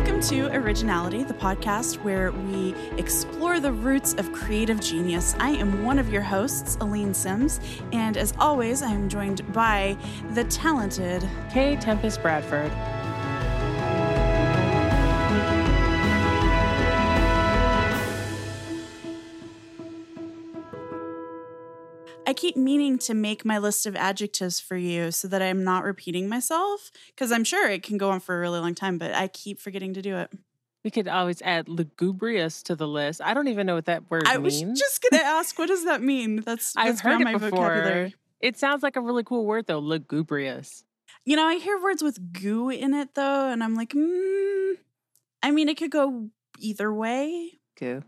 Welcome to Originality, the podcast where we explore the roots of creative genius. I am one of your hosts, Aleen Simms, and as always, I am joined by the talented K. Tempest Bradford. Meaning to make my list of adjectives for you so that I'm not repeating myself because I'm sure it can go on for a really long time, but I keep forgetting to do it. We could always add lugubrious to the list. I don't even know what that word I means. I was just going to ask, what does that mean? That's, I've heard it my before. vocabulary. It sounds like a really cool word though, lugubrious. You know, I hear words with goo in it though, and I'm like, mm, I mean, it could go either way. Goo.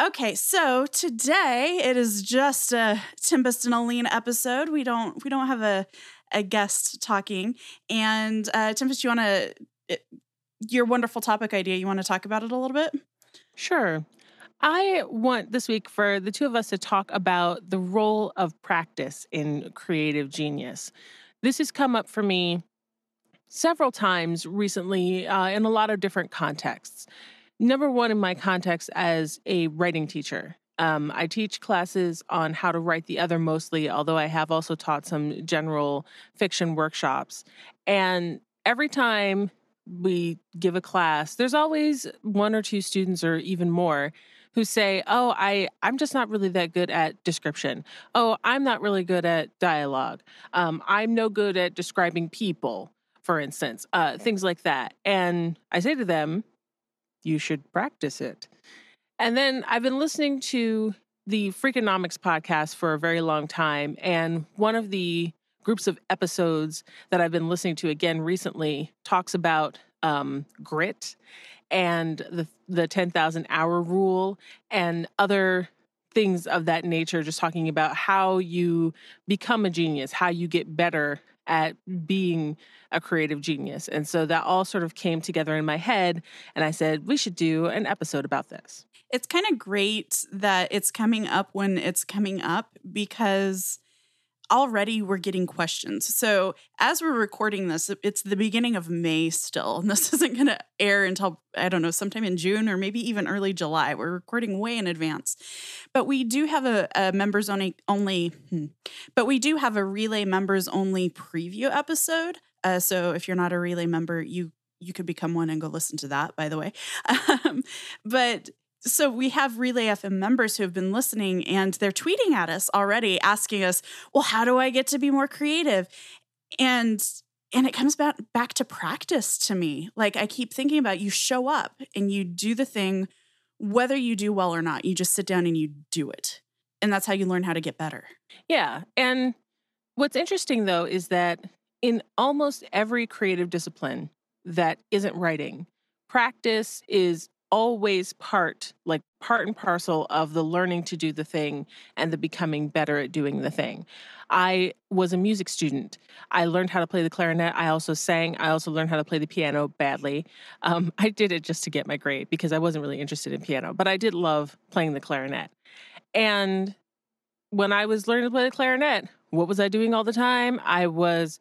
Okay, so today it is just a Tempest and Aleen episode. We don't we don't have a a guest talking. And uh, Tempest, you want to your wonderful topic idea? You want to talk about it a little bit? Sure. I want this week for the two of us to talk about the role of practice in creative genius. This has come up for me several times recently uh, in a lot of different contexts. Number one, in my context as a writing teacher. Um, I teach classes on how to write the other mostly, although I have also taught some general fiction workshops. And every time we give a class, there's always one or two students or even more who say, "Oh, I I'm just not really that good at description. Oh, I'm not really good at dialogue. Um, I'm no good at describing people, for instance, uh, things like that." And I say to them, "You should practice it." And then I've been listening to the Freakonomics podcast for a very long time, and one of the groups of episodes that I've been listening to again recently talks about um, grit and the the 10,000 hour rule and other things of that nature just talking about how you become a genius, how you get better at being a creative genius. And so that all sort of came together in my head and I said we should do an episode about this. It's kind of great that it's coming up when it's coming up because already we're getting questions. So as we're recording this, it's the beginning of May still, and this isn't going to air until I don't know, sometime in June or maybe even early July. We're recording way in advance, but we do have a, a members only only, hmm, but we do have a relay members only preview episode. Uh, so if you're not a relay member, you you could become one and go listen to that. By the way, um, but so we have Relay FM members who have been listening and they're tweeting at us already asking us, "Well, how do I get to be more creative?" And and it comes back back to practice to me. Like I keep thinking about you show up and you do the thing whether you do well or not. You just sit down and you do it. And that's how you learn how to get better. Yeah. And what's interesting though is that in almost every creative discipline that isn't writing, practice is always part, like part and parcel of the learning to do the thing and the becoming better at doing the thing. I was a music student. I learned how to play the clarinet. I also sang. I also learned how to play the piano badly. Um, I did it just to get my grade because I wasn't really interested in piano, but I did love playing the clarinet. And when I was learning to play the clarinet, what was I doing all the time? I was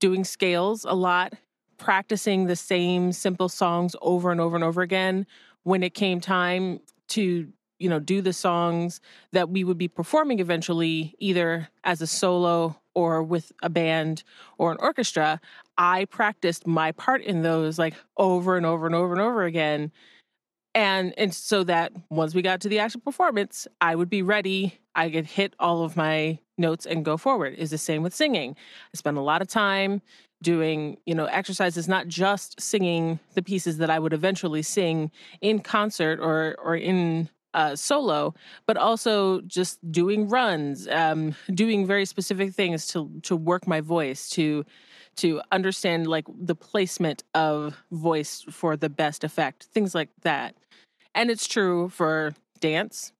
doing scales a lot, practicing the same simple songs over and over and over again when it came time to you know do the songs that we would be performing eventually either as a solo or with a band or an orchestra i practiced my part in those like over and over and over and over again. And and so that once we got to the actual performance i would be ready. I could hit all of my notes and go forward. Is the same with singing. I spent a lot of time doing you know exercises not just singing the pieces that i would eventually sing in concert or or in uh, solo but also just doing runs um, doing very specific things to to work my voice to to understand like the placement of voice for the best effect things like that. And it's true for dance.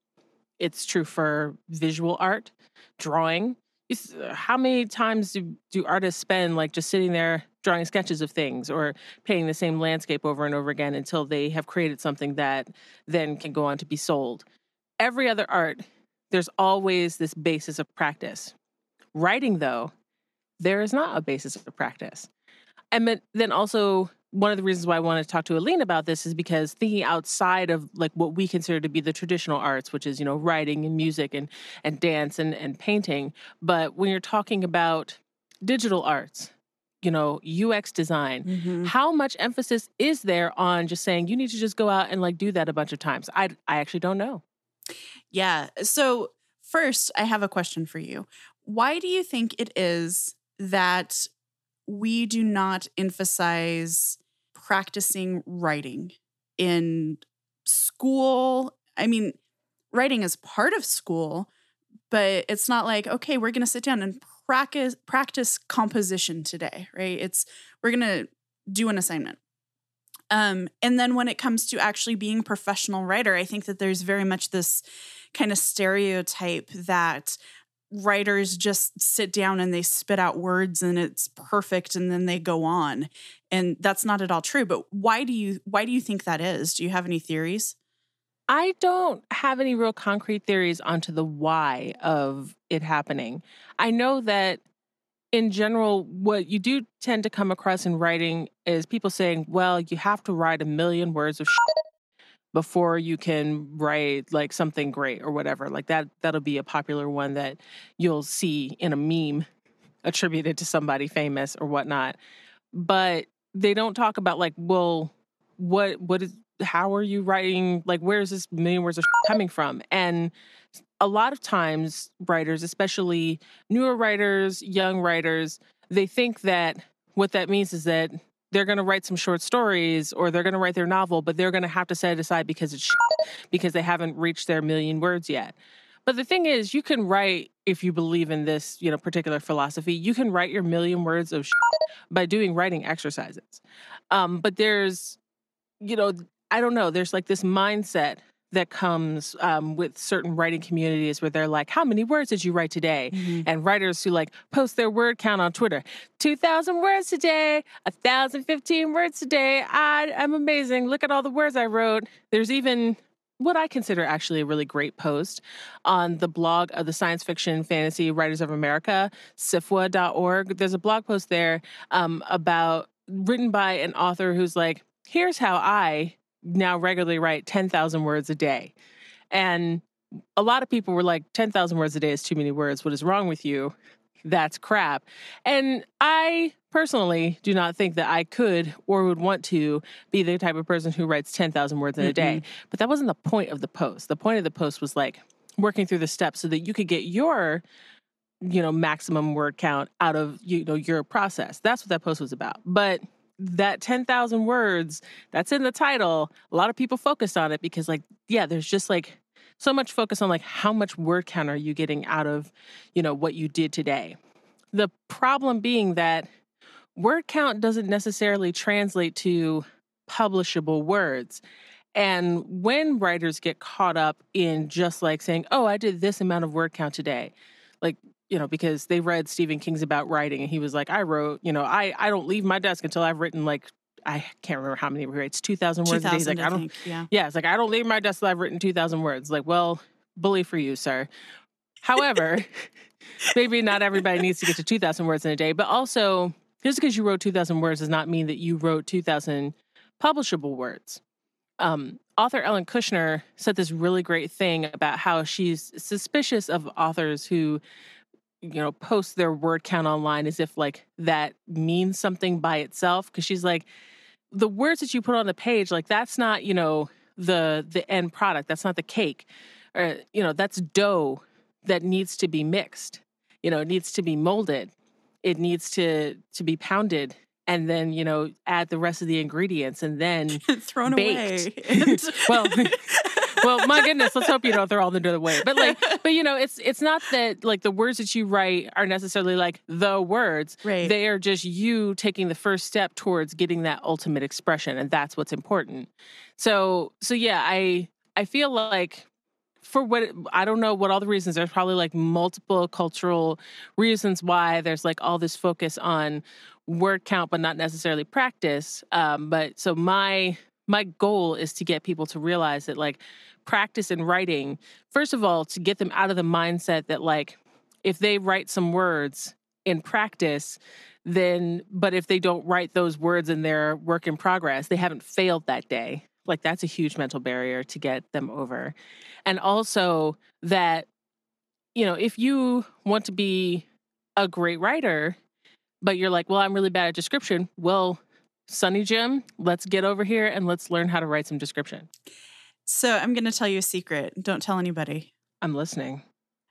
It's true for visual art drawing Uh, how many times do, do artists spend like just sitting there drawing sketches of things or painting the same landscape over and over again until they have created something that then can go on to be sold? Every other art there's always this basis of practice. Writing though there is not a basis of practice. And then also one of the reasons why I wanted to talk to Aleen about this is because thinking outside of like what we consider to be the traditional arts, which is, you know, writing and music and and dance and, and painting. But when you're talking about digital arts, you know, UX design, Mhm. how much emphasis is there on just saying you need to just go out and like do that a bunch of times? I I actually don't know. Yeah. So, first, I have a question for you. Why do you think it is that we do not emphasize practicing writing in school? I mean, writing is part of school, but it's not like, okay, we're going to sit down and practice practice composition today, right? It's we're going to do an assignment. Um, and then when it comes to actually being a professional writer, I think that there's very much this kind of stereotype that writers just sit down and they spit out words and it's perfect and then they go on. And that's not at all true. But why do you why do you think that is? Do you have any theories? I don't have any real concrete theories onto the why of it happening. I know that in general, what you do tend to come across in writing is people saying, well, you have to write a million words of shit before you can write like something great or whatever. Like that, that'll be a popular one that you'll see in a meme attributed to somebody famous or whatnot. But they don't talk about like, well, what, what is, how are you writing? Like, where's this million words of coming from? And a lot of times, writers, especially newer writers, young writers, they think that what that means is that they're going to write some short stories or they're going to write their novel, but they're going to have to set it aside because it's shit, because they haven't reached their million words yet. But the thing is, you can write if you believe in this, you know, particular philosophy. You can write your million words of by doing writing exercises. Um, but there's, you know, I don't know. There's like this mindset that comes um, with certain writing communities where they're like, "How many words did you write today?" And writers who like post their word count on Twitter, two thousand words today, thousand fifteen words today. I am amazing. Look at all the words I wrote. There's even what I consider actually a really great post on the blog of the Science Fiction Fantasy Writers of America, SFWA.org. There's a blog post there um, about written by an author who's like, here's how I now regularly write 10,000 words a day. And a lot of people were like, 10,000 words a day is too many words. What is wrong with you? That's crap. And I personally do not think that I could or would want to be the type of person who writes 10,000 words in a day. But that wasn't the point of the post. The point of the post was like working through the steps so that you could get your you know maximum word count out of you know your process. That's what that post was about. But that 10,000 words that's in the title, a lot of people focus on it because like yeah, there's just like so much focus on like how much word count are you getting out of, you know, what you did today. The problem being that word count doesn't necessarily translate to publishable words. And when writers get caught up in just like saying, "Oh, I did this amount of word count today." Like, you know, because they read Stephen King's about writing and he was like, "I wrote, you know, I I don't leave my desk until I've written like I can't remember how many he writes, 2000 words a day." He's like, "I don't think. Yeah. yeah, it's like I don't leave my desk until I've written two thousand words. Like, well, bully for you, sir. However, maybe not everybody needs to get to two thousand words in a day, but also just because you wrote two thousand words does not mean that you wrote two thousand publishable words. Um, author Ellen Kushner said this really great thing about how she's suspicious of authors who you know post their word count online as if like that means something by itself because she's like the words that you put on the page like that's not you know the the end product that's not the cake or you know that's dough that needs to be mixed you know it needs to be molded it needs to to be pounded and then you know add the rest of the ingredients and then Thrown Baked. away. And- well well my goodness let's hope you don't throw all the other way but like but you know it's it's not that like the words that you write are necessarily like the words. Right. they are just you taking the first step towards getting that ultimate expression and that's what's important. So so yeah i i feel like for what i don't know what all the reasons there's probably like multiple cultural reasons why there's like all this focus on word count but not necessarily practice. Um but so my my goal is to get people to realize that like practice in writing first of all to get them out of the mindset that like if they write some words in practice, then, but if they don't write those words in their work in progress, they haven't failed that day. Like that's a huge mental barrier to get them over. And also that, you know, if you want to be a great writer, but you're like, well, I'm really bad at description. Well, Sunny Jim, let's get over here and let's learn how to write some description. So I'm going to tell you a secret. Don't tell anybody. I'm listening.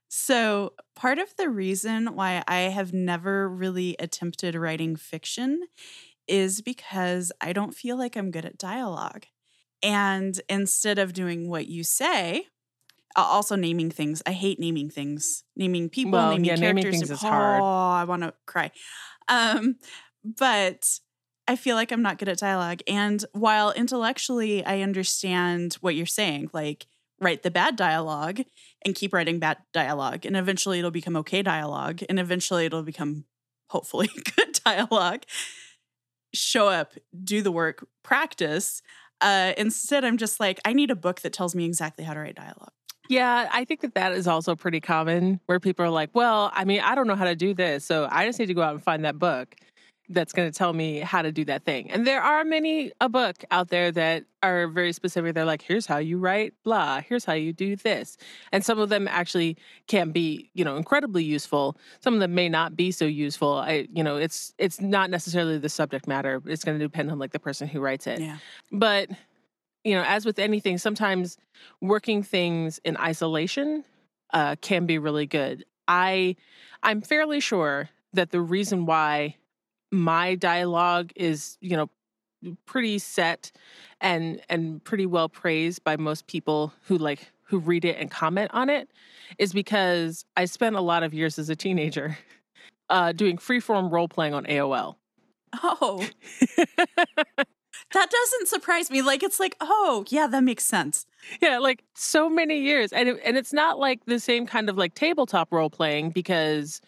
So, part of the reason why I have never really attempted writing fiction is because I don't feel like I'm good at dialogue. And instead of doing what you say, also naming things. I hate naming things, naming people, well, naming yeah, characters. Naming things is hard. Oh, I want to cry. Um, but I feel like I'm not good at dialogue. And while intellectually I understand what you're saying, like write the bad dialogue and keep writing bad dialogue, and eventually it'll become okay dialogue, and eventually it'll become hopefully good dialogue. Show up, do the work, practice. Uh, instead, I'm just like, I need a book that tells me exactly how to write dialogue. Yeah, I think that that is also pretty common where people are like, well, I mean, I don't know how to do this. So I just need to go out and find that book that's going to tell me how to do that thing. And there are many a book out there that are very specific. They're like, here's how you write blah, here's how you do this. And some of them actually can be, you know, incredibly useful. Some of them may not be so useful. I, you know, it's it's not necessarily the subject matter. It's going to depend on like the person who writes it. Yeah. But you know, as with anything, sometimes working things in isolation uh, can be really good. I I'm fairly sure that the reason why my dialogue is, you know, pretty set and and pretty well praised by most people who like who read it and comment on it is because I spent a lot of years as a teenager uh, doing freeform role playing on AOL. Oh. that doesn't surprise me. Like it's like, oh, yeah, that makes sense. Yeah, like so many years. And it, and it's not like the same kind of like tabletop role playing because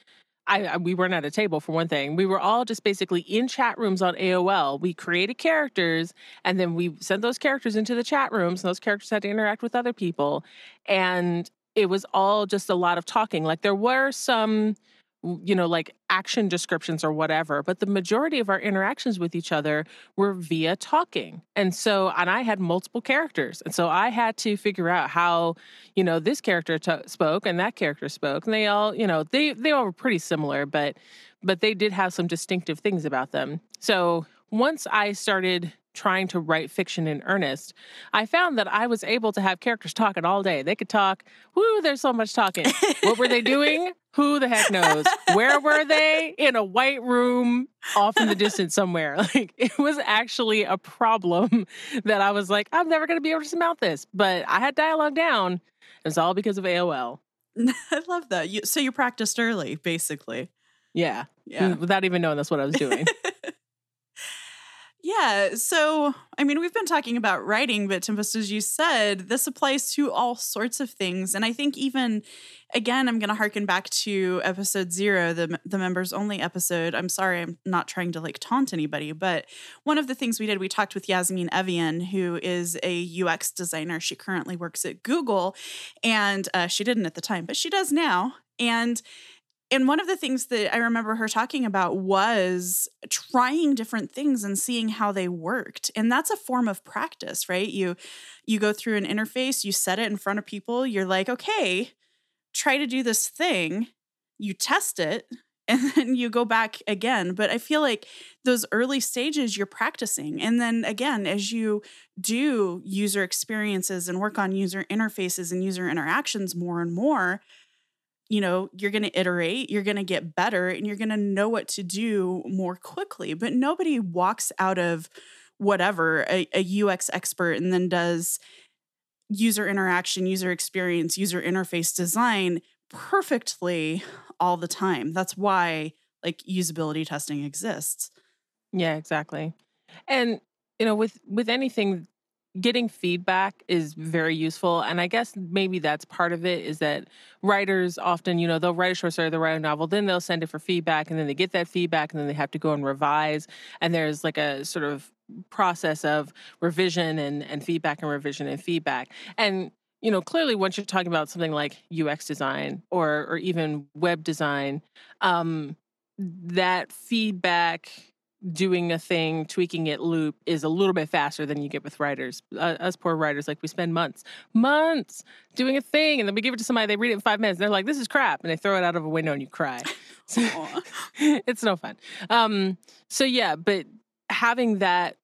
I, I, we weren't at a table for one thing. We were all just basically in chat rooms on AOL. We created characters and then we sent those characters into the chat rooms. And those characters had to interact with other people. And it was all just a lot of talking. Like there were some you know, like action descriptions or whatever. But the majority of our interactions with each other were via talking. And so, and I had multiple characters. And so I had to figure out how, you know, this character t- spoke and that character spoke. And they all, you know, they, they all were pretty similar, but, but they did have some distinctive things about them. So once I started trying to write fiction in earnest, I found that I was able to have characters talking all day. They could talk. Woo, there's so much talking. what were they doing? Who the heck knows? Where were they? In a white room off in the distance somewhere. Like it was actually a problem that I was like, I'm never going to be able to surmount this. But I had dialogue down. It's all because of AOL. I love that. You, so you practiced early, basically. Yeah. Yeah. Without even knowing that's what I was doing. Yeah. So, I mean, we've been talking about writing, but Tempest, as you said, this applies to all sorts of things. And I think even, again, I'm going to harken back to episode zero, the, the members only episode. I'm sorry, I'm not trying to like taunt anybody, but one of the things we did, we talked with Yasmine Evjen, who is a UX designer. She currently works at Google, and uh, she didn't at the time, but she does now. And and one of the things that I remember her talking about was trying different things and seeing how they worked. And that's a form of practice, right? You you go through an interface, you set it in front of people, you're like, "Okay, try to do this thing." You test it, and then you go back again. But I feel like those early stages you're practicing. And then again, as you do user experiences and work on user interfaces and user interactions more and more, you know, you're going to iterate, you're going to get better, and you're going to know what to do more quickly. But nobody walks out of whatever, a, a UX expert, and then does user interaction, user experience, user interface design perfectly all the time. That's why like usability testing exists. Yeah, exactly. And you know, with with anything getting feedback is very useful and i guess maybe that's part of it is that writers often you know they'll write a short story they'll write a novel then they'll send it for feedback and then they get that feedback and then they have to go and revise and there's like a sort of process of revision and, and feedback and revision and feedback and you know clearly once you're talking about something like ux design or or even web design um that feedback doing a thing, tweaking it loop is a little bit faster than you get with writers. Uh, us poor writers, like we spend months, months doing a thing, and then we give it to somebody, they read it in five minutes, and they're like, "This is crap," and they throw it out of a window, and you cry. So, it's no fun. Um, so yeah, but having that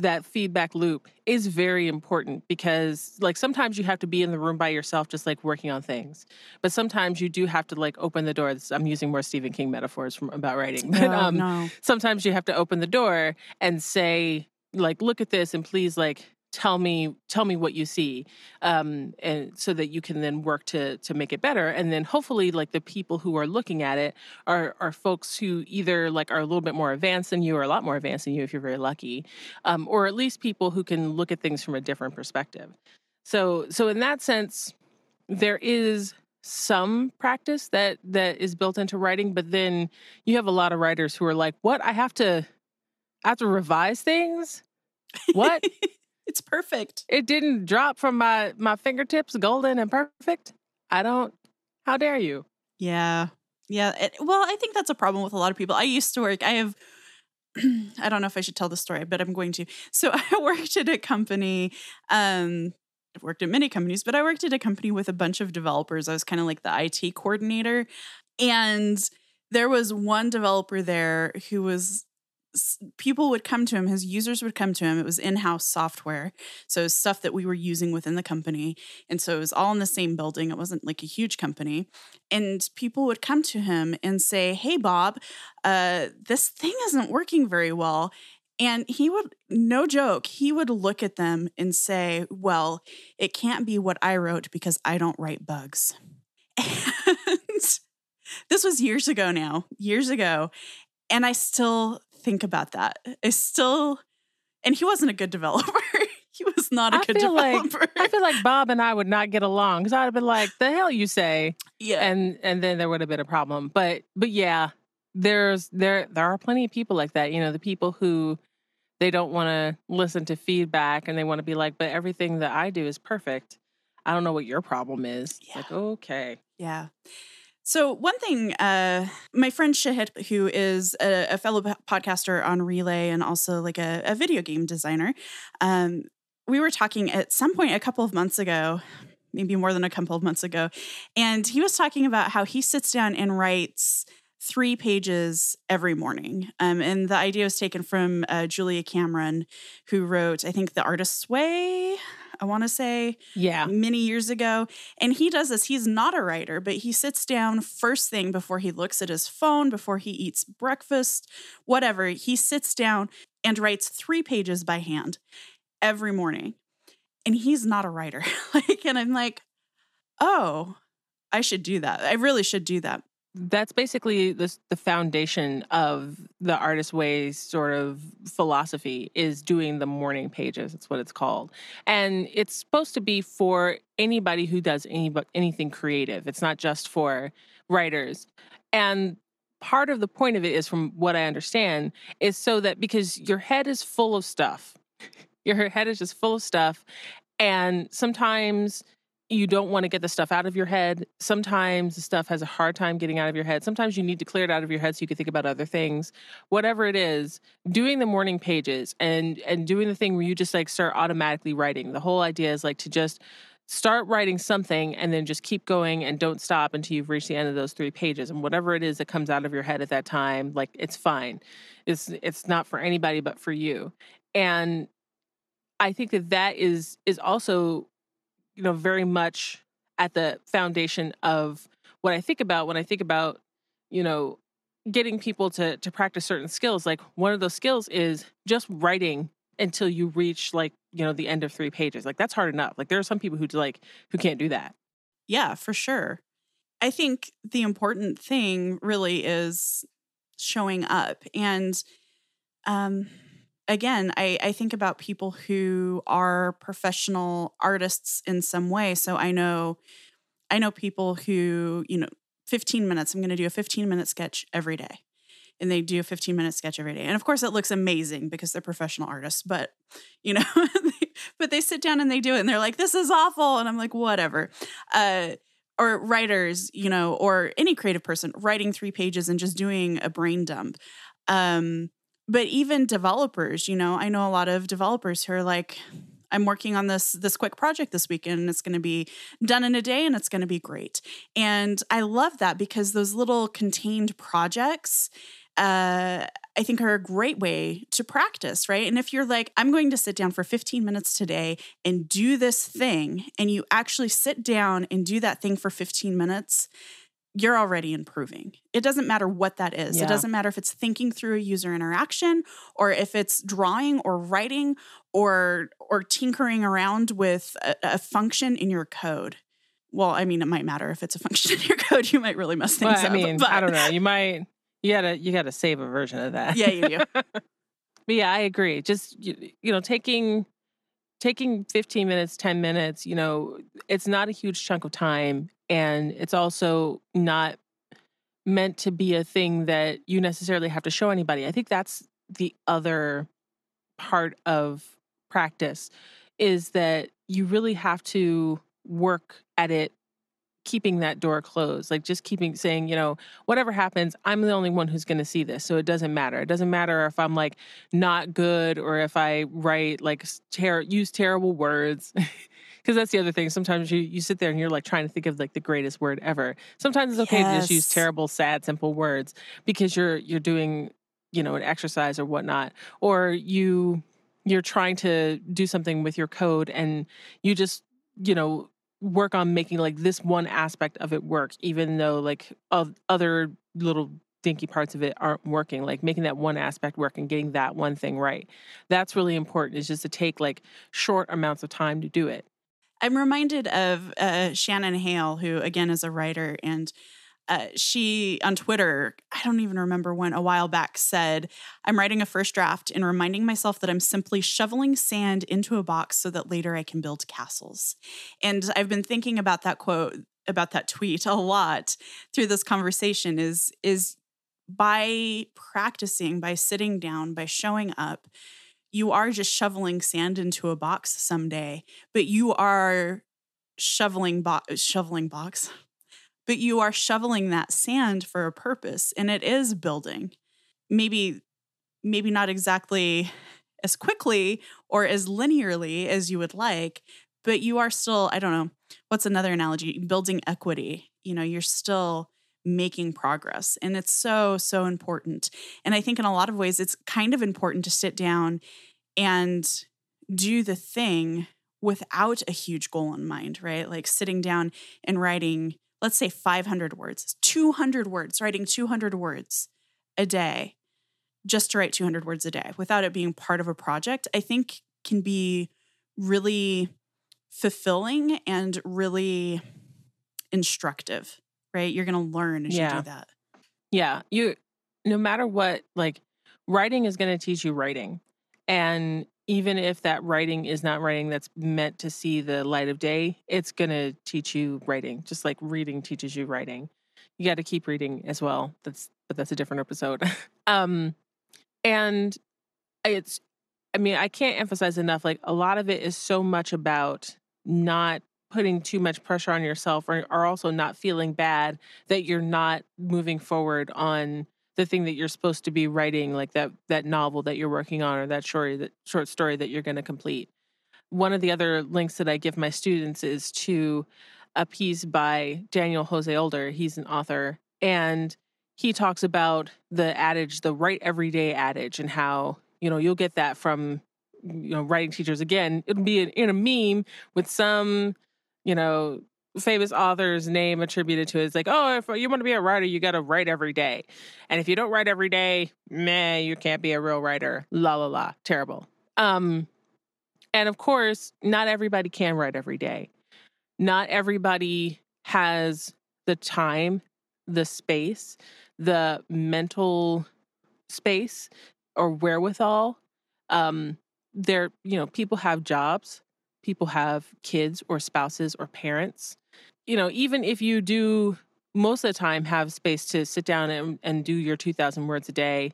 that feedback loop is very important because like sometimes you have to be in the room by yourself just like working on things but sometimes you do have to like open the door i'm using more stephen king metaphors from about writing but Oh, um no. sometimes you have to open the door and say like look at this and please like tell me tell me what you see um and so that you can then work to to make it better and then hopefully like the people who are looking at it are are folks who either like are a little bit more advanced than you or a lot more advanced than you if you're very lucky um or at least people who can look at things from a different perspective. So so in that sense there is some practice that that is built into writing but then you have a lot of writers who are like what? I have to i have to revise things? What it's perfect. it didn't drop from my my fingertips golden and perfect i don't how dare you Yeah. Yeah. It, well, I think that's a problem with a lot of people. I used to work, I have, I don't know if I should tell the story, but I'm going to. So I worked at a company. Um, I've worked at many companies, but I worked at a company with a bunch of developers. I was kind of like the IT coordinator. And there was one developer there who was people would come to him his users would come to him it was in-house software so stuff that we were using within the company and so it was all in the same building it wasn't like a huge company and people would come to him and say hey bob uh, this thing isn't working very well and he would no joke he would look at them and say well it can't be what i wrote because i don't write bugs. And this was years ago now years ago and i still think about that. I still and he wasn't a good developer. He was not a I good feel like- developer. I feel like bob and i would not get along because i'd have been like the hell you say? Yeah. And and then there would have been a problem. But but yeah there's there there are plenty of people like that you know the people who they don't want to listen to feedback and they want to be like but everything that i do is perfect. I don't know what your problem is. It's like Yeah. okay. Yeah. So one thing, uh, my friend Shahid, who is a, a fellow podcaster on Relay and also like a, a video game designer, um, we were talking at some point a couple of months ago, maybe more than a couple of months ago, and he was talking about how he sits down and writes three pages every morning. Um, and the idea was taken from uh, Julia Cameron, who wrote, I think, The Artist's Way. I want to say yeah many years ago. And he does this. He's not a writer, but he sits down first thing before he looks at his phone, before he eats breakfast, whatever. He sits down and writes three pages by hand every morning. And he's not a writer. like, and I'm like, oh, I should do that. I really should do that. That's basically the the foundation of the artist ways sort of philosophy is doing the morning pages that's what it's called. And it's supposed to be for anybody who does any anything creative. It's not just for writers. And part of the point of it is from what i understand is so that because your head is full of stuff your head is just full of stuff and sometimes you don't want to get the stuff out of your head. Sometimes the stuff has a hard time getting out of your head. Sometimes you need to clear it out of your head so you can think about other things. Whatever it is, doing the morning pages and and doing the thing where you just like start automatically writing. The whole idea is like to just start writing something and then just keep going and don't stop until you've reached the end of those three pages and whatever it is that comes out of your head at that time like it's fine it's it's not for anybody but for you and i think that that is is also you know very much at the foundation of what i think about when i think about you know getting people to to practice certain skills like one of those skills is just writing until you reach like you know the end of three pages like that's hard enough like there are some people who like who can't do that Yeah, for sure. I think the important thing really is showing up. And um, again, I, I think about people who are professional artists in some way. So I know I know people who, you know, 15 minutes, I'm going to do a 15 minute sketch every day. And they do a 15 minute sketch every day. And of course, it looks amazing because they're professional artists, but, you know, but they sit down and they do it and they're like, this is awful. And I'm like, whatever. Uh, or writers, you know, or any creative person writing three pages and just doing a brain dump. Um, but even developers, you know, I know a lot of developers who are like, I'm working on this this quick project this weekend and it's going to be done in a day and it's going to be great. And I love that because those little contained projects uh, I think are a great way to practice, right? And if you're like, I'm going to sit down for 15 minutes today and do this thing, and you actually sit down and do that thing for 15 minutes, you're already improving. It doesn't matter what that is. Yeah. It doesn't matter if it's thinking through a user interaction or if it's drawing or writing or or tinkering around with a, a function in your code. Well, I mean, it might matter if it's a function in your code. You might really mess things well, I up. I mean, but. I don't know. You might you gotta you gotta save a version of that. Yeah, you do. but yeah, I agree. Just you, you know, taking taking 15 minutes, 10 minutes, you know, it's not a huge chunk of time and it's also not meant to be a thing that you necessarily have to show anybody. I think that's the other part of practice is that you really have to work at it keeping that door closed like just keeping saying you know whatever happens i'm the only one who's going to see this so it doesn't matter. It doesn't matter if i'm like not good or if i write like ter- use terrible words. Because that's the other thing sometimes you you sit there and you're like trying to think of like the greatest word ever. Sometimes it's okay yes. to just use terrible sad simple words because you're you're doing you know an exercise or whatnot or you you're trying to do something with your code and you just you know work on making like this one aspect of it work, even though like other little dinky parts of it aren't working like making that one aspect work and getting that one thing right. That's really important is just to take like short amounts of time to do it. I'm reminded of uh, shannon hale who again is a writer and uh, she on Twitter, I don't even remember when, a while back said, I'm writing a first draft and reminding myself that I'm simply shoveling sand into a box so that later I can build castles. And I've been thinking about that quote, about that tweet a lot through this conversation is, is by practicing, by sitting down, by showing up, you are just shoveling sand into a box someday, but you are shoveling bo- shoveling box but you are shoveling that sand for a purpose and it is building. Maybe maybe not exactly as quickly or as linearly as you would like but you are still i don't know what's another analogy? Building equity. You know you're still making progress and it's so so important. And i think in a lot of ways it's kind of important to sit down and do the thing without a huge goal in mind right? Like sitting down and writing let's say 500 words, 200 words, writing 200 words a day just to write 200 words a day without it being part of a project, I think can be really fulfilling and really instructive, right? You're going to learn as yeah. you do that. Yeah. You, no matter what, like writing is going to teach you writing. And even if that writing is not writing that's meant to see the light of day, it's going to teach you writing, just like reading teaches you writing. You got to keep reading as well. That's but that's a different episode. um and it's I mean, I can't emphasize enough like a lot of it is so much about not putting too much pressure on yourself or, or also not feeling bad that you're not moving forward on the thing that you're supposed to be writing, like that that novel that you're working on or that story that short story that you're going to complete. One of the other links that I give my students is to a piece by Daniel Jose Older. He's an author and he talks about the adage, the write every day adage, and how, you know, you'll get that from, you know, writing teachers. Again, it'll be in a meme with some, you know, famous author's name attributed to it. It's like, oh, if you want to be a writer, you got to write every day. And if you don't write every day, meh, you can't be a real writer. La la la. Terrible. Um, and of course, not everybody can write every day. Not everybody has the time, the space, the mental space or wherewithal. Um, there, you know, people have jobs, people have kids or spouses or parents you know, even if you do most of the time have space to sit down and, and do your 2000 words a day,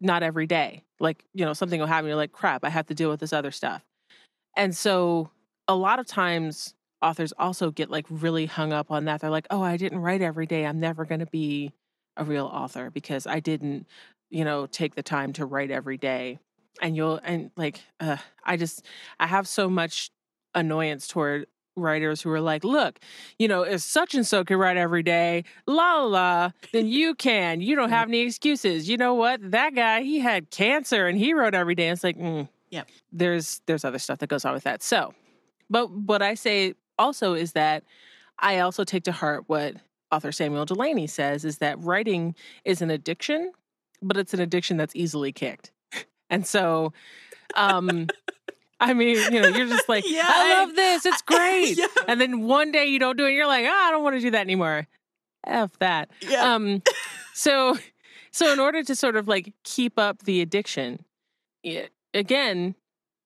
not every day. Like, you know, something will happen, you're like, crap, I have to deal with this other stuff. And so a lot of times authors also get like really hung up on that. They're like, oh, I didn't write every day. I'm never going to be a real author because I didn't, you know, take the time to write every day. And you'll, and like, uh, I just, I have so much annoyance toward writers who are like, look, you know, if such and so can write every day, la la la, then you can. You don't have any excuses. You know what? That guy, he had cancer and he wrote every day. It's like, mm, Yep. There's there's other stuff that goes on with that. So, but what I say also is that I also take to heart what author Samuel Delany says is that writing is an addiction, but it's an addiction that's easily kicked. And so, um, I mean, you know, you're just like, Yeah, I love this, it's great. Yeah. And then one day you don't do it, you're like, oh, I don't want to do that anymore. F that. Yeah. Um, so, so in order to sort of like keep up the addiction, i- again,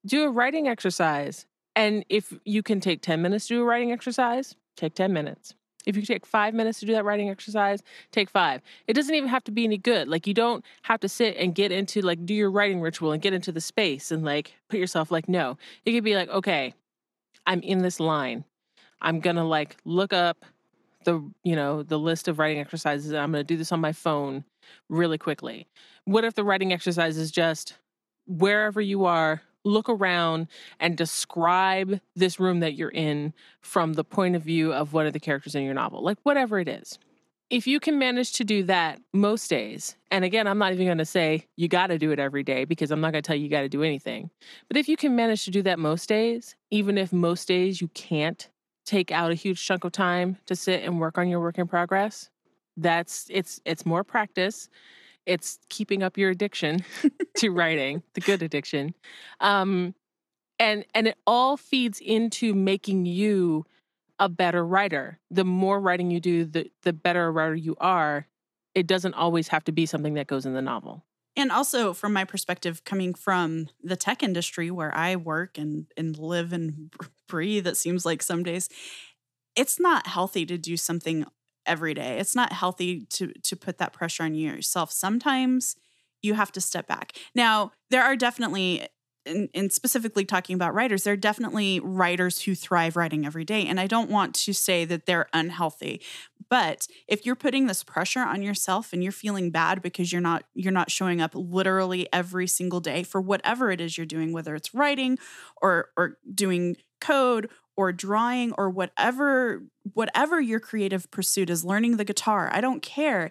do a writing exercise. And if you can take 10 minutes to do a writing exercise, take 10 minutes. If you take five minutes to do that writing exercise, take five. It doesn't even have to be any good. Like you don't have to sit and get into like do your writing ritual and get into the space and like put yourself like, no. It could be like, okay, I'm in this line. I'm gonna like look up the you know the list of writing exercises i'm going to do this on my phone really quickly what if the writing exercise is just wherever you are look around and describe this room that you're in from the point of view of one of the characters in your novel like whatever it is. If you can manage to do that most days and again i'm not even going to say you got to do it every day because i'm not going to tell you you got to do anything but if you can manage to do that most days even if most days you can't take out a huge chunk of time to sit and work on your work in progress that's it's it's more practice it's keeping up your addiction to writing the good addiction. Um and and it all feeds into making you a better writer. The more writing you do the the better writer you are. It doesn't always have to be something that goes in the novel. And also, from my perspective, coming from the tech industry where I work and and live and breathe, it seems like some days it's not healthy to do something every day. It's not healthy to to put that pressure on yourself. Sometimes you have to step back. Now, there are definitely and, specifically talking about writers, there are definitely writers who thrive writing every day. And I don't want to say that they're unhealthy. But if you're putting this pressure on yourself and you're feeling bad because you're not you're not showing up literally every single day for whatever it is you're doing, whether it's writing or or doing code or drawing or whatever whatever your creative pursuit is, learning the guitar, I don't care.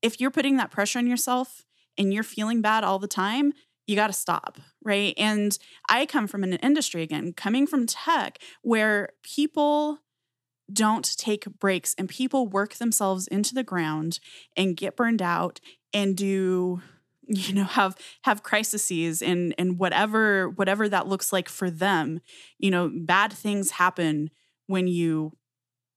If you're putting that pressure on yourself and you're feeling bad all the time, you got to stop, right? And I come from an industry again, coming from tech where people don't take breaks and people work themselves into the ground and get burned out and do you know have have crises and and whatever whatever that looks like for them you know bad things happen when you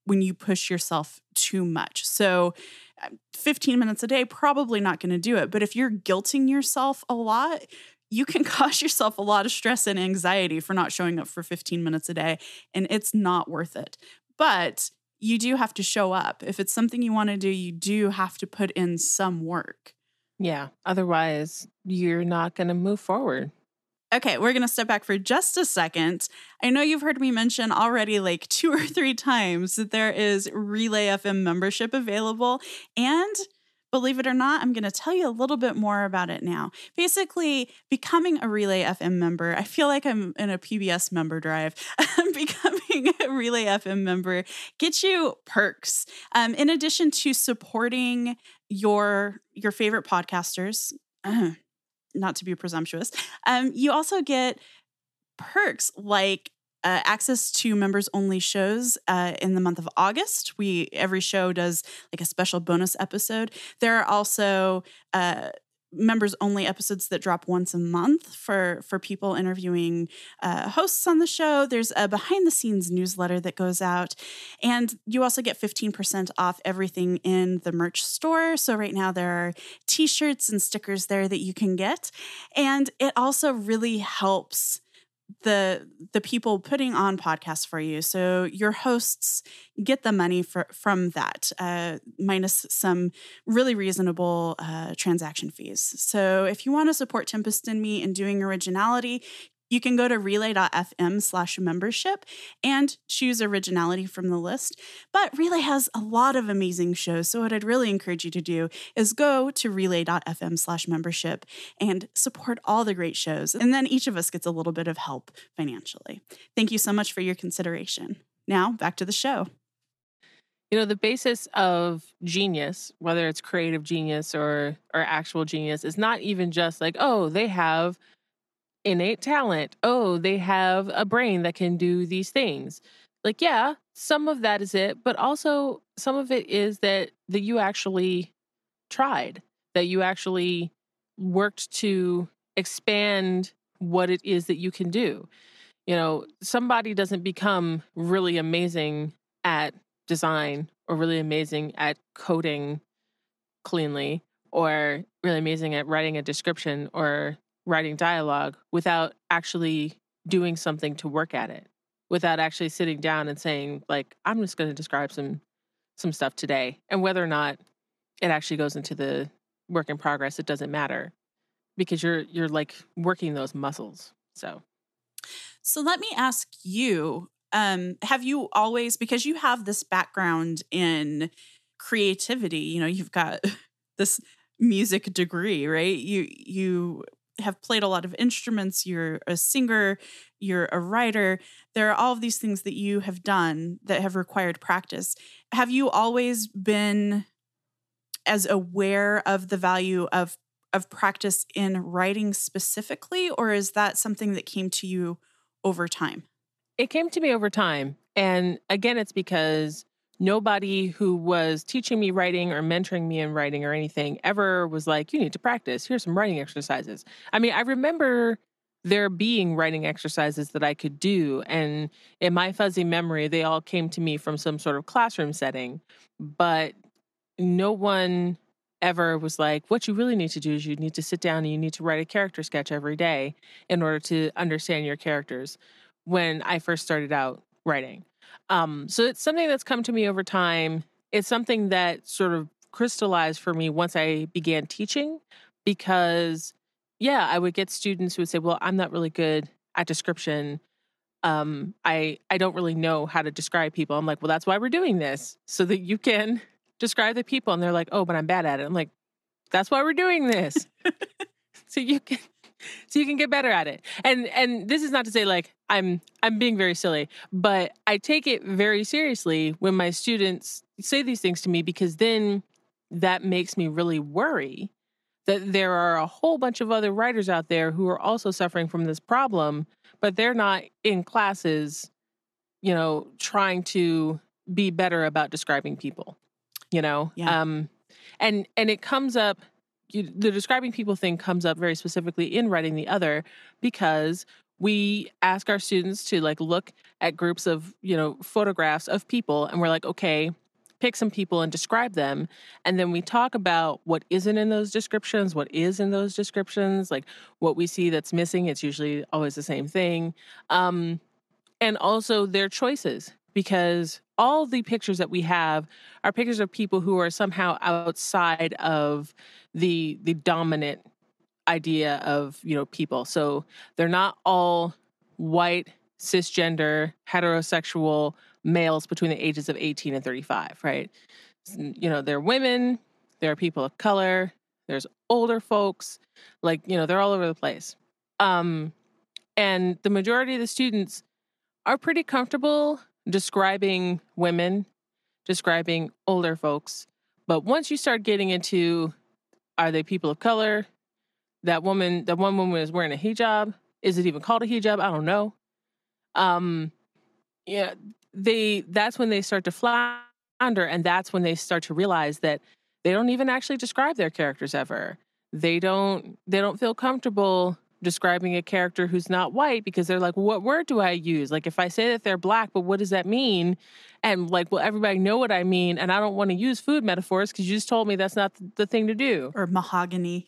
when you push yourself too much. So uh, 15 minutes a day probably not going to do it. But if you're guilting yourself a lot you can cause yourself a lot of stress and anxiety for not showing up for 15 minutes a day and it's not worth it. But you do have to show up. If it's something you want to do you do have to put in some work yeah otherwise you're not going to move forward Okay, we're going to step back for just a second. I know you've heard me mention already like two or three times that there is Relay FM membership available. And believe it or not, I'm going to tell you a little bit more about it now. Basically, becoming a Relay FM member, I feel like I'm in a PBS member drive. becoming a Relay FM member gets you perks. Um, in addition to supporting your your favorite podcasters, not to be presumptuous, um, you also get perks like uh, access to members only shows uh, in the month of August. We every show does like a special bonus episode. There are also uh, members only episodes that drop once a month for for people interviewing uh, hosts on the show. There's a behind the scenes newsletter that goes out, and you also get 15% off everything in the merch store. So right now there are t-shirts and stickers there that you can get, and it also really helps the the people putting on podcasts for you. So your hosts get the money for, from that, uh, minus some really reasonable uh, transaction fees. So if you want to support Tempest and me in doing originality, You can go to relay.fm slash membership and choose originality from the list. But Relay has a lot of amazing shows. So, what I'd really encourage you to do is go to relay.fm slash membership and support all the great shows. And then each of us gets a little bit of help financially. Thank you so much for your consideration. Now, back to the show. You know, the basis of genius, whether it's creative genius or or actual genius, is not even just like, oh, they have innate talent. Oh, they have a brain that can do these things. Like, yeah, some of that is it, but also some of it is that that you actually tried, that you actually worked to expand what it is that you can do. You know, somebody doesn't become really amazing at design or really amazing at coding cleanly or really amazing at writing a description or writing dialogue without actually doing something to work at it without actually sitting down and saying like i'm just going to describe some some stuff today and whether or not it actually goes into the work in progress it doesn't matter because you're you're like working those muscles so. So let me ask you um have you always because you have this background in creativity you know you've got this music degree right? You you have played a lot of instruments, you're a singer, you're a writer. There are all of these things that you have done that have required practice. Have you always been as aware of the value of of practice in writing specifically or is that something that came to you over time? It came to me over time. And again, it's because nobody who was teaching me writing or mentoring me in writing or anything ever was like, you need to practice. Here's some writing exercises. I mean, I remember there being writing exercises that I could do. And in my fuzzy memory, they all came to me from some sort of classroom setting. But no one ever was like, what you really need to do is you need to sit down and you need to write a character sketch every day in order to understand your characters when I first started out writing. Um, so it's something that's come to me over time. It's something that sort of crystallized for me once I began teaching because, yeah, I would get students who would say, Well, I'm not really good at description. Um, I I don't really know how to describe people. I'm like, well, that's why we're doing this, so that you can describe the people. And they're like, oh, but I'm bad at it. I'm like, that's why we're doing this. so you can so you can get better at it. And and this is not to say like I'm I'm being very silly, but I take it very seriously when my students say these things to me because then that makes me really worry that there are a whole bunch of other writers out there who are also suffering from this problem, but they're not in classes, you know, trying to be better about describing people, you know? Yeah. Um and and it comes up you, the describing people thing comes up very specifically in writing the other because we ask our students to like look at groups of you know photographs of people and we're like okay pick some people and describe them. And then we talk about what isn't in those descriptions what is in those descriptions like what we see that's missing it's usually always the same thing. Um, and also their choices because all the pictures that we have are pictures of people who are somehow outside of the the dominant idea of you know people. So they're not all white cisgender heterosexual males between the ages of 18 and 35 right? You know they're women there are people of color there's older folks like you know they're all over the place. Um and the majority of the students are pretty comfortable describing women, describing older folks. But once you start getting into are they people of color? That woman, that one woman is wearing a hijab. Is it even called a hijab? I don't know. Um, yeah, they that's when they start to flounder, and that's when they start to realize that they don't even actually describe their characters ever. They don't they don't feel comfortable describing a character who's not white because they're like, what word do I use? Like, if I say that they're black, but what does that mean? And like, will everybody know what I mean? And I don't want to use food metaphors because you just told me that's not the thing to do. Or mahogany.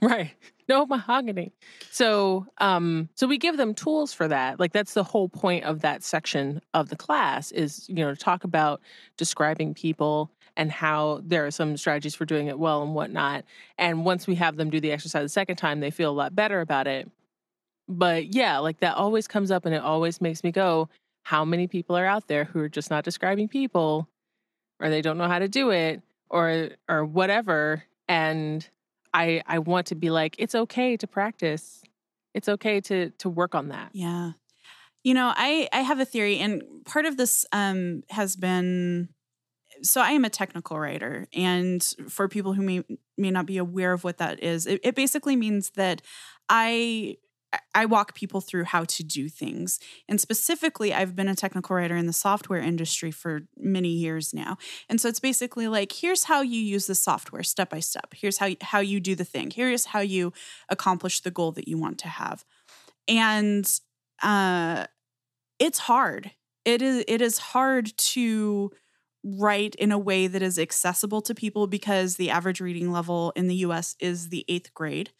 Right. No mahogany. So, um, so we give them tools for that. Like that's the whole point of that section of the class is, you know, to talk about describing people and how there are some strategies for doing it well and whatnot. And once we have them do the exercise the second time, they feel a lot better about it. But yeah, like that always comes up and it always makes me go, how many people are out there who are just not describing people or they don't know how to do it or or whatever and I I want to be like it's okay to practice. It's okay to to work on that. Yeah. You know, I I have a theory and part of this um has been so I am a technical writer, and for people who may may not be aware of what that is, it, it basically means that I I walk people through how to do things. And specifically, I've been a technical writer in the software industry for many years now. And so it's basically like, here's how you use the software step by step. Here's how, how you do the thing. Here's how you accomplish the goal that you want to have. And uh, it's hard. It is it is hard to write in a way that is accessible to people because the average reading level in the US is the eighth grade.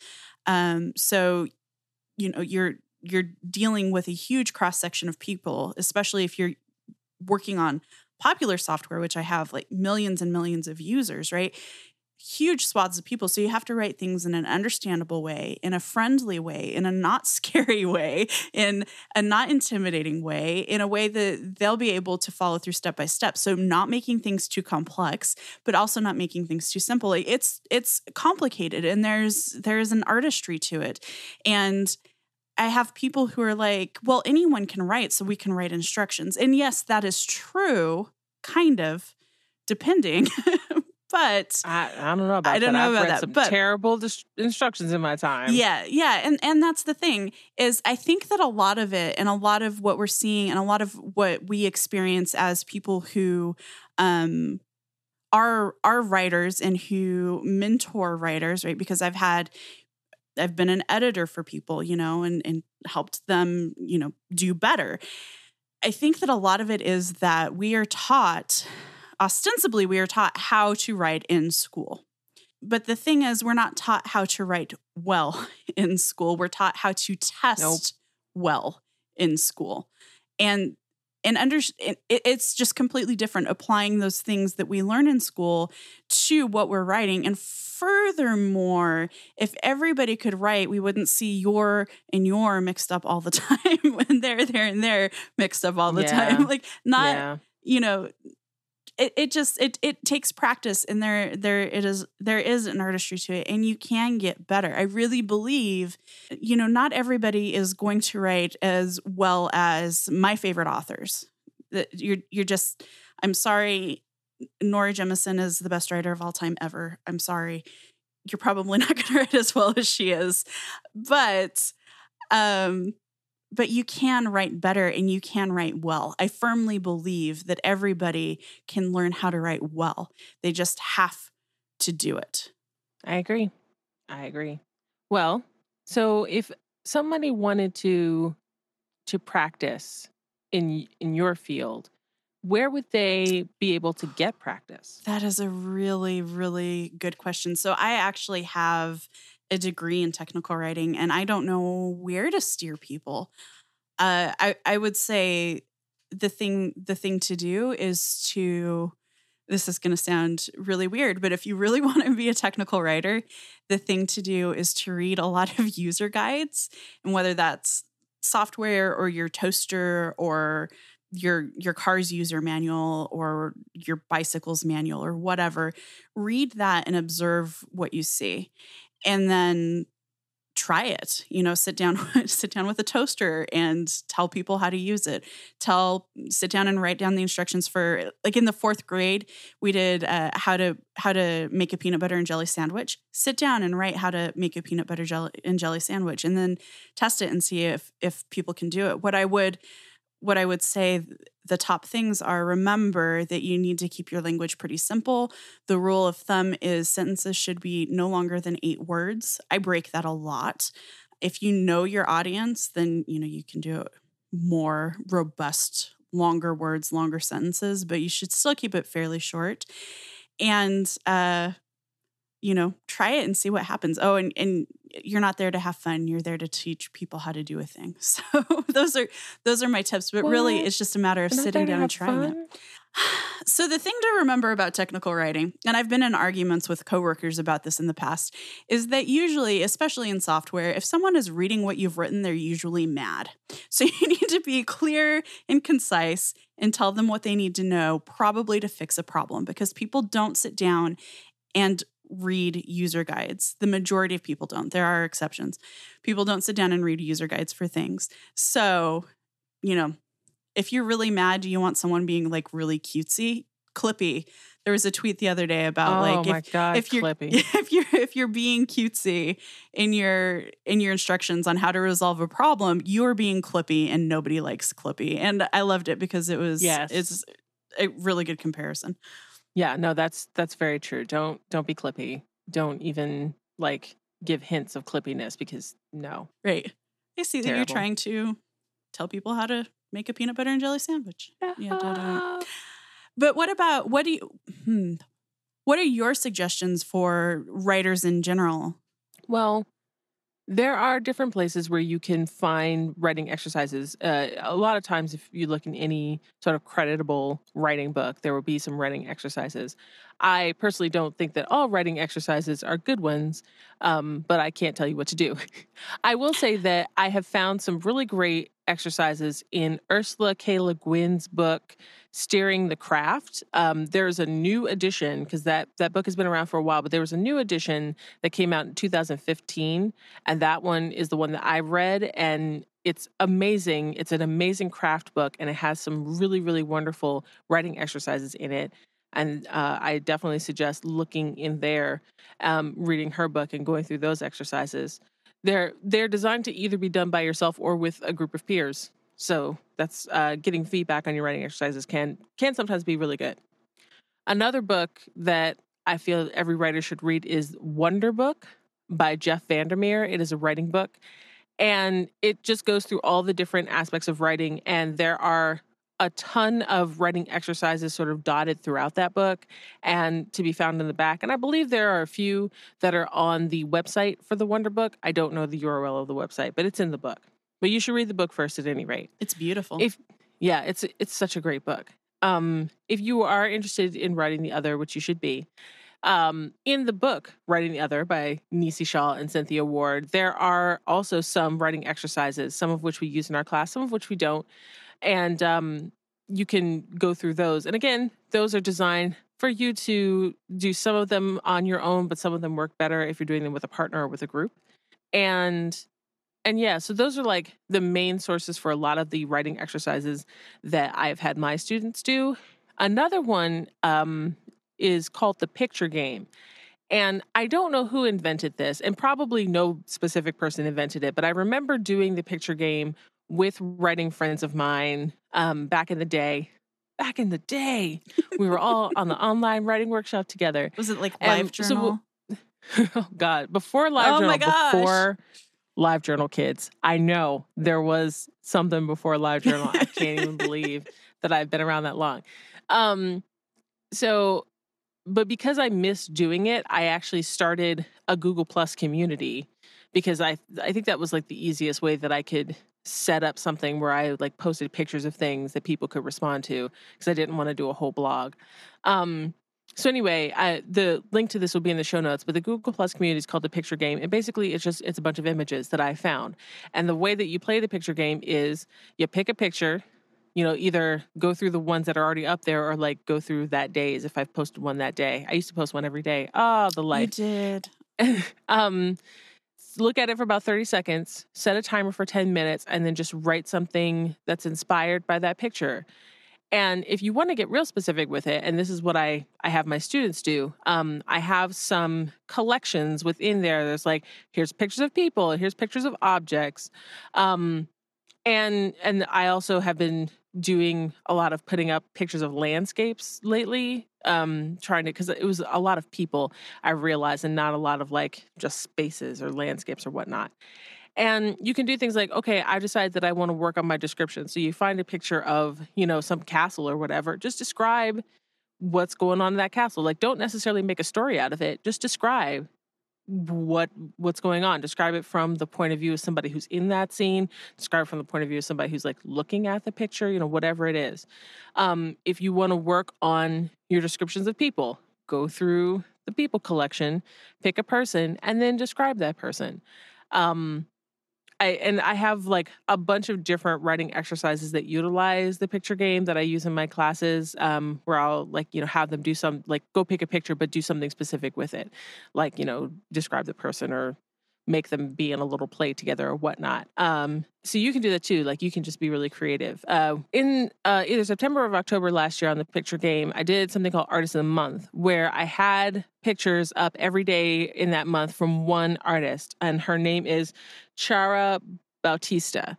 Um, so, you know, you're you're dealing with a huge cross section of people, especially if you're working on popular software, which I have like millions and millions of users, right? Huge swaths of people. So you have to write things in an understandable way, in a friendly way, in a not scary way, in a not intimidating way, in a way that they'll be able to follow through step by step. So not making things too complex, but also not making things too simple. It's it's complicated and there's there's an artistry to it. And I have people who are like, well, anyone can write, so we can write instructions. And yes, that is true, kind of, depending. but I, I don't know about I don't that. know I've about that, some but- terrible dis- instructions in my time. Yeah, yeah, and and that's the thing is I think that a lot of it and a lot of what we're seeing and a lot of what we experience as people who um are are writers and who mentor writers, right? Because I've had I've been an editor for people, you know, and and helped them, you know, do better. I think that a lot of it is that we are taught ostensibly we are taught how to write in school. But the thing is, we're not taught how to write well in school. We're taught how to test Nope. well in school. And and under it, it's just completely different applying those things that we learn in school to what we're writing. And furthermore, if everybody could write, we wouldn't see your and your mixed up all the time when they're there and they're mixed up all the Yeah. time. Like not yeah. you know it, it just it it takes practice and there there it is there is an artistry to it and you can get better. I really believe you know not everybody is going to write as well as my favorite authors. You're you're just i'm sorry nora Jemisin is the best writer of all time ever. I'm sorry. You're probably not going to write as well as she is. But um but you can write better and you can write well. I firmly believe that everybody can learn how to write well. They just have to do it. I agree. I agree. Well, so if somebody wanted to to practice in in your field, where would they be able to get practice? That is a really, really good question. So, I actually have a degree in technical writing and I don't know where to steer people. Uh, I, I would say the thing the thing to do is to this is going to sound really weird, but if you really want to be a technical writer, the thing to do is to read a lot of user guides and whether that's software or your toaster or your your car's user manual or your bicycle's manual or whatever read that and observe what you see and then try it you know sit down sit down with a toaster and tell people how to use it. Tell sit down and write down the instructions for like in the fourth grade we did uh, how to how to make a peanut butter and jelly sandwich. Sit down and write how to make a peanut butter jelly and jelly sandwich and then test it and see if if people can do it. What i would what I would say the top things are remember that you need to keep your language pretty simple. The rule of thumb is sentences should be no longer than eight words. I break that a lot. If you know your audience, then you know you can do more robust, longer words, longer sentences, but you should still keep it fairly short. And uh, you know, try it and see what happens. Oh, and and you're not there to have fun. You're there to teach people how to do a thing. So those are those are my tips. But really, it's just a matter of not sitting down and trying it. So the thing to remember about technical writing, and I've been in arguments with coworkers about this in the past, is that usually, especially in software, if someone is reading what you've written, they're usually mad. So you need to be clear and concise and tell them what they need to know, probably to fix a problem, because people don't sit down and read user guides. The majority of people don't. There are exceptions. People don't sit down and read user guides for things. So, you know, if you're really mad, do you want someone being like really cutesy, clippy? There was a tweet the other day about oh like my if, god, if you're Clippy. if you're if you're being cutesy in your in your instructions on how to resolve a problem, you're being clippy and nobody likes clippy. And I loved it because it was Yes. it's a really good comparison. Yeah, no, that's that's very true. Don't don't be clippy. Don't even like give hints of clippiness because no. Right. I see that you're trying to tell people how to make a peanut butter and jelly sandwich. Yeah, da-da. But what about what do you hmm, what are your suggestions for writers in general? Well, there are different places where you can find writing exercises. Uh, a lot of times, if you look in any sort of creditable writing book, there will be some writing exercises. I personally don't think that all writing exercises are good ones, um, but I can't tell you what to do. I will say that I have found some really great exercises in Ursula K. Le Guin's book, Steering the Craft. Um, there's a new edition because that, that book has been around for a while, but there was a new edition that came out in 2015. And that one is the one that I read. And it's amazing. It's an amazing craft book, and it has some really, really wonderful writing exercises in it. And uh, I definitely suggest looking in there, um, reading her book, and going through those exercises. They're they're designed to either be done by yourself or with a group of peers. So that's uh, getting feedback on your writing exercises can can sometimes be really good. Another book that I feel every writer should read is Wonderbook by Jeff VanderMeer. It is a writing book, and it just goes through all the different aspects of writing. And there are a ton of writing exercises sort of dotted throughout that book and to be found in the back. And I believe there are a few that are on the website for the Wonderbook. I don't know the URL of the website, but it's in the book. But you should read the book first at any rate. It's beautiful. If yeah, it's it's such a great book. Um, if you are interested in writing the other, which you should be, um, in the book "Writing the Other" by Nisi Shawl and Cynthia Ward, there are also some writing exercises, some of which we use in our class, some of which we don't, and um, you can go through those. And again, those are designed for you to do some of them on your own, but some of them work better if you're doing them with a partner or with a group. And and yeah, so those are like the main sources for a lot of the writing exercises that I've had my students do. Another one um, is called the picture game. And I don't know who invented this, and probably no specific person invented it, but I remember doing the picture game with writing friends of mine um, back in the day. Back in the day, we were all on the online writing workshop together. was it like live so journal? oh God, before live Oh journal, my gosh. before LiveJournal kids, I know there was something before LiveJournal. I can't even believe that I've been around that long. Um, so, but because I missed doing it, I actually started a Google Plus community because I I think that was like the easiest way that I could set up something where I like posted pictures of things that people could respond to because I didn't want to do a whole blog. Um, so anyway, I, the link to this will be in the show notes. But the Google Plus community is called the Picture Game, and basically, it's just it's a bunch of images that I found. And the way that you play the picture game is you pick a picture, you know, either go through the ones that are already up there, or like go through that days. If I've posted one that day, I used to post one every day. Oh, the life. you did. um, look at it for about 30 seconds, set a timer for 10 minutes, and then just write something that's inspired by that picture. And if you want to get real specific with it, and this is what I, I have my students do, um, I have some collections within there. There's like, here's pictures of people, here's pictures of objects. Um, and and I also have been doing a lot of putting up pictures of landscapes lately, um, trying to because it was a lot of people I realized, and not a lot of like just spaces or landscapes or whatnot. And you can do things like, okay, I decided that I want to work on my description. So you find a picture of, you know, some castle or whatever. Just describe what's going on in that castle. Like, don't necessarily make a story out of it. Just describe what what's going on. Describe it from the point of view of somebody who's in that scene. Describe it from the point of view of somebody who's like looking at the picture you know whatever it is. Um, if you want to work on your descriptions of people go through the people collection pick a person and then describe that person. Um, I, and I have like a bunch of different writing exercises that utilize the picture game that I use in my classes, um, where I'll like you know have them do some like go pick a picture, but do something specific with it, like you know describe the person or make them be in a little play together or whatnot. Um, so you can do that too. Like you can just be really creative. Uh, in uh, either September or October last year on the picture game, I did something called Artist of the Month, where I had pictures up every day in that month from one artist, and her name is Chiara Bautista.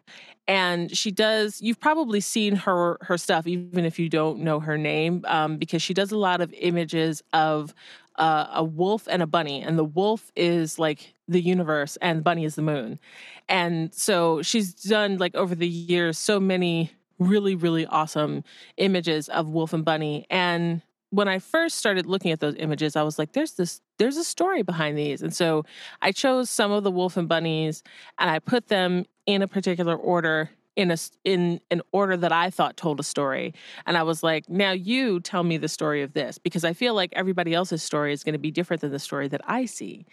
And she does. You've probably seen her her stuff, even if you don't know her name, um, because she does a lot of images of uh, a wolf and a bunny, and the wolf is like the universe, and bunny is the moon. And so she's done like over the years so many really really awesome images of wolf and bunny and when I first started looking at those images, I was like, there's this, there's a story behind these. And so I chose some of the wolf and bunnies and I put them in a particular order in a in an order that I thought told a story. And I was like, now you tell me the story of this because I feel like everybody else's story is going to be different than the story that I see.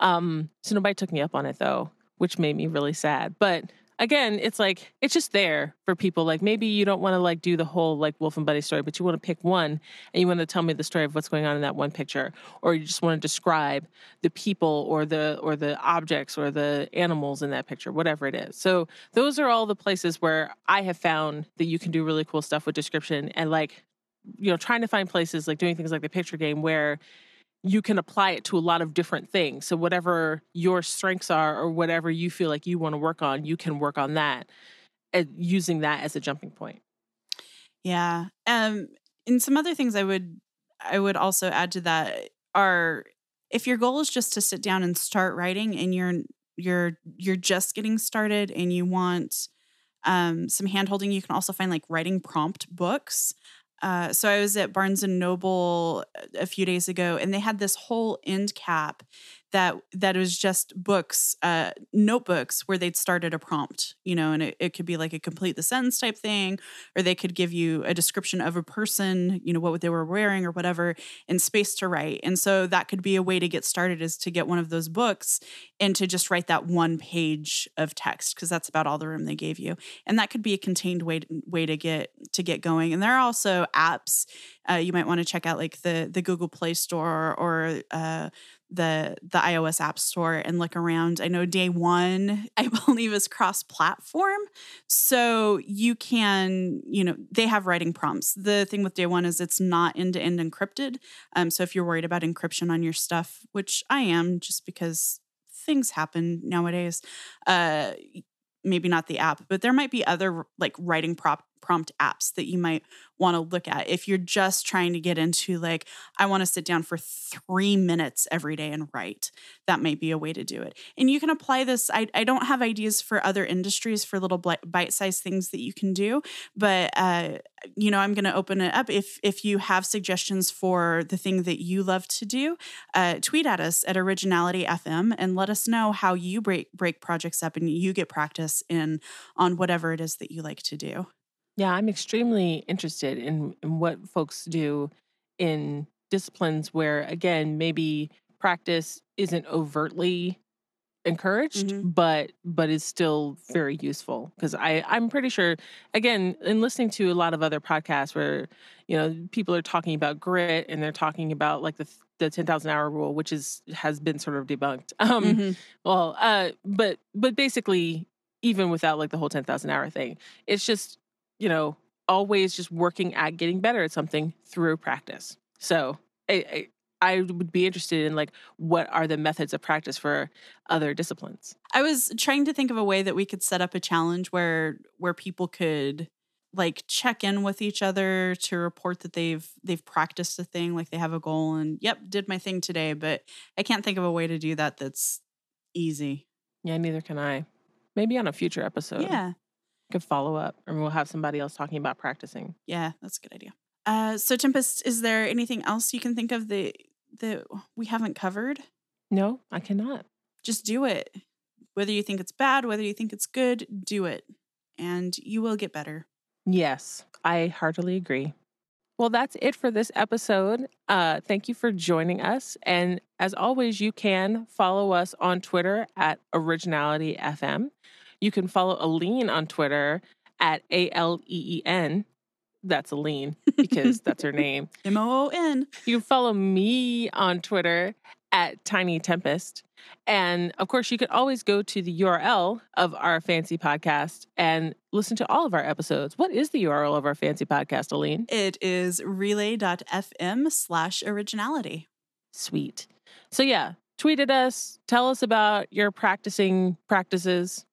Um, so nobody took me up on it though, which made me really sad. But again, it's like it's just there for people. Like maybe you don't want to like do the whole like Wolf and Bunny story, but you want to pick one and you want to tell me the story of what's going on in that one picture, or you just want to describe the people or the or the objects or the animals in that picture, whatever it is. So those are all the places where I have found that you can do really cool stuff with description and like you know trying to find places like doing things like the picture game where you can apply it to a lot of different things. So whatever your strengths are or whatever you feel like you want to work on, you can work on that and using that as a jumping point. Yeah. Um and some other things I would I would also add to that are if your goal is just to sit down and start writing and you're you're you're just getting started and you want um, some handholding, you can also find like writing prompt books. Uh, so I was at Barnes and Noble a few days ago, and they had this whole end cap that that was just books, uh, notebooks where they'd started a prompt, you know, and it, it could be like a complete the sentence type thing, or they could give you a description of a person, you know, what they were wearing or whatever, and space to write. And so that could be a way to get started is to get one of those books and to just write that one page of text because that's about all the room they gave you, and that could be a contained way to, way to get to get going. And there are also apps uh, you might want to check out, like the the Google Play Store or uh, the the iOS App Store and look around. I know Day One, I believe, is cross platform, so you can, you know, they have writing prompts. The thing with Day One is it's not end to end encrypted. Um, so if you're worried about encryption on your stuff, which I am, just because things happen nowadays, uh, maybe not the app, but there might be other like writing prop prompt apps that you might want to look at. If you're just trying to get into like i want to sit down for three minutes every day and write that might be a way to do it. And you can apply this i, I don't have ideas for other industries for little bite-sized things that you can do but uh, you know i'm going to open it up. If if you have suggestions for the thing that you love to do uh, tweet at us at OriginalityFM and let us know how you break break projects up and you get practice in on whatever it is that you like to do yeah, I'm extremely interested in, in what folks do in disciplines where, again, maybe practice isn't overtly encouraged mm-hmm. but but is still very useful because i i'm pretty sure again in listening to a lot of other podcasts where you know people are talking about grit and they're talking about like the the 10,000 hour rule which is has been sort of debunked um mm-hmm. well uh but but basically even without like the whole 10,000 hour thing it's just you know, always just working at getting better at something through practice. So I, I, I would be interested in like what are the methods of practice for other disciplines. I was trying to think of a way that we could set up a challenge where where people could like check in with each other to report that they've they've practiced a thing like they have a goal and yep did my thing today but i can't think of a way to do that that's easy yeah neither can i maybe on a future episode yeah could follow up and we'll have somebody else talking about practicing. Yeah, that's a good idea. Uh, so Tempest, is there anything else you can think of that that we haven't covered? No, I cannot. Just do it. Whether you think it's bad, whether you think it's good, do it. And you will get better. Yes, I heartily agree. Well, that's it for this episode. Uh, thank you for joining us. And as always, you can follow us on Twitter at OriginalityFM. You can follow Aleen on Twitter at A L E E N. That's Aleen because that's her name. M O O N. You can follow me on Twitter at Tiny Tempest. And of course, you can always go to the URL of our fancy podcast and listen to all of our episodes. What is the URL of our fancy podcast, Aleen? It is relay.fm slash originality. Sweet. So, yeah, tweet at us. Tell us about your practicing practices,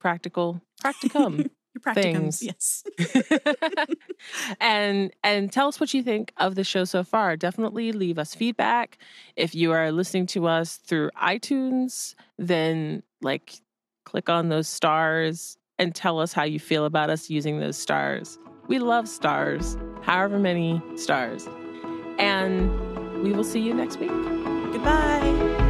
practical, practicum. Your practicums, Things. yes. and and tell us what you think of the show so far. Definitely leave us feedback. If you are listening to us through iTunes, then like click on those stars and tell us how you feel about us using those stars. We love stars, however many stars. And we will see you next week. Goodbye.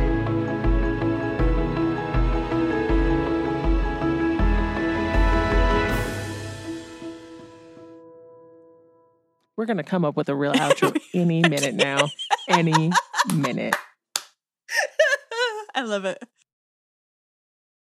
We're going to come up with a real outro any minute now. Any minute. I love it.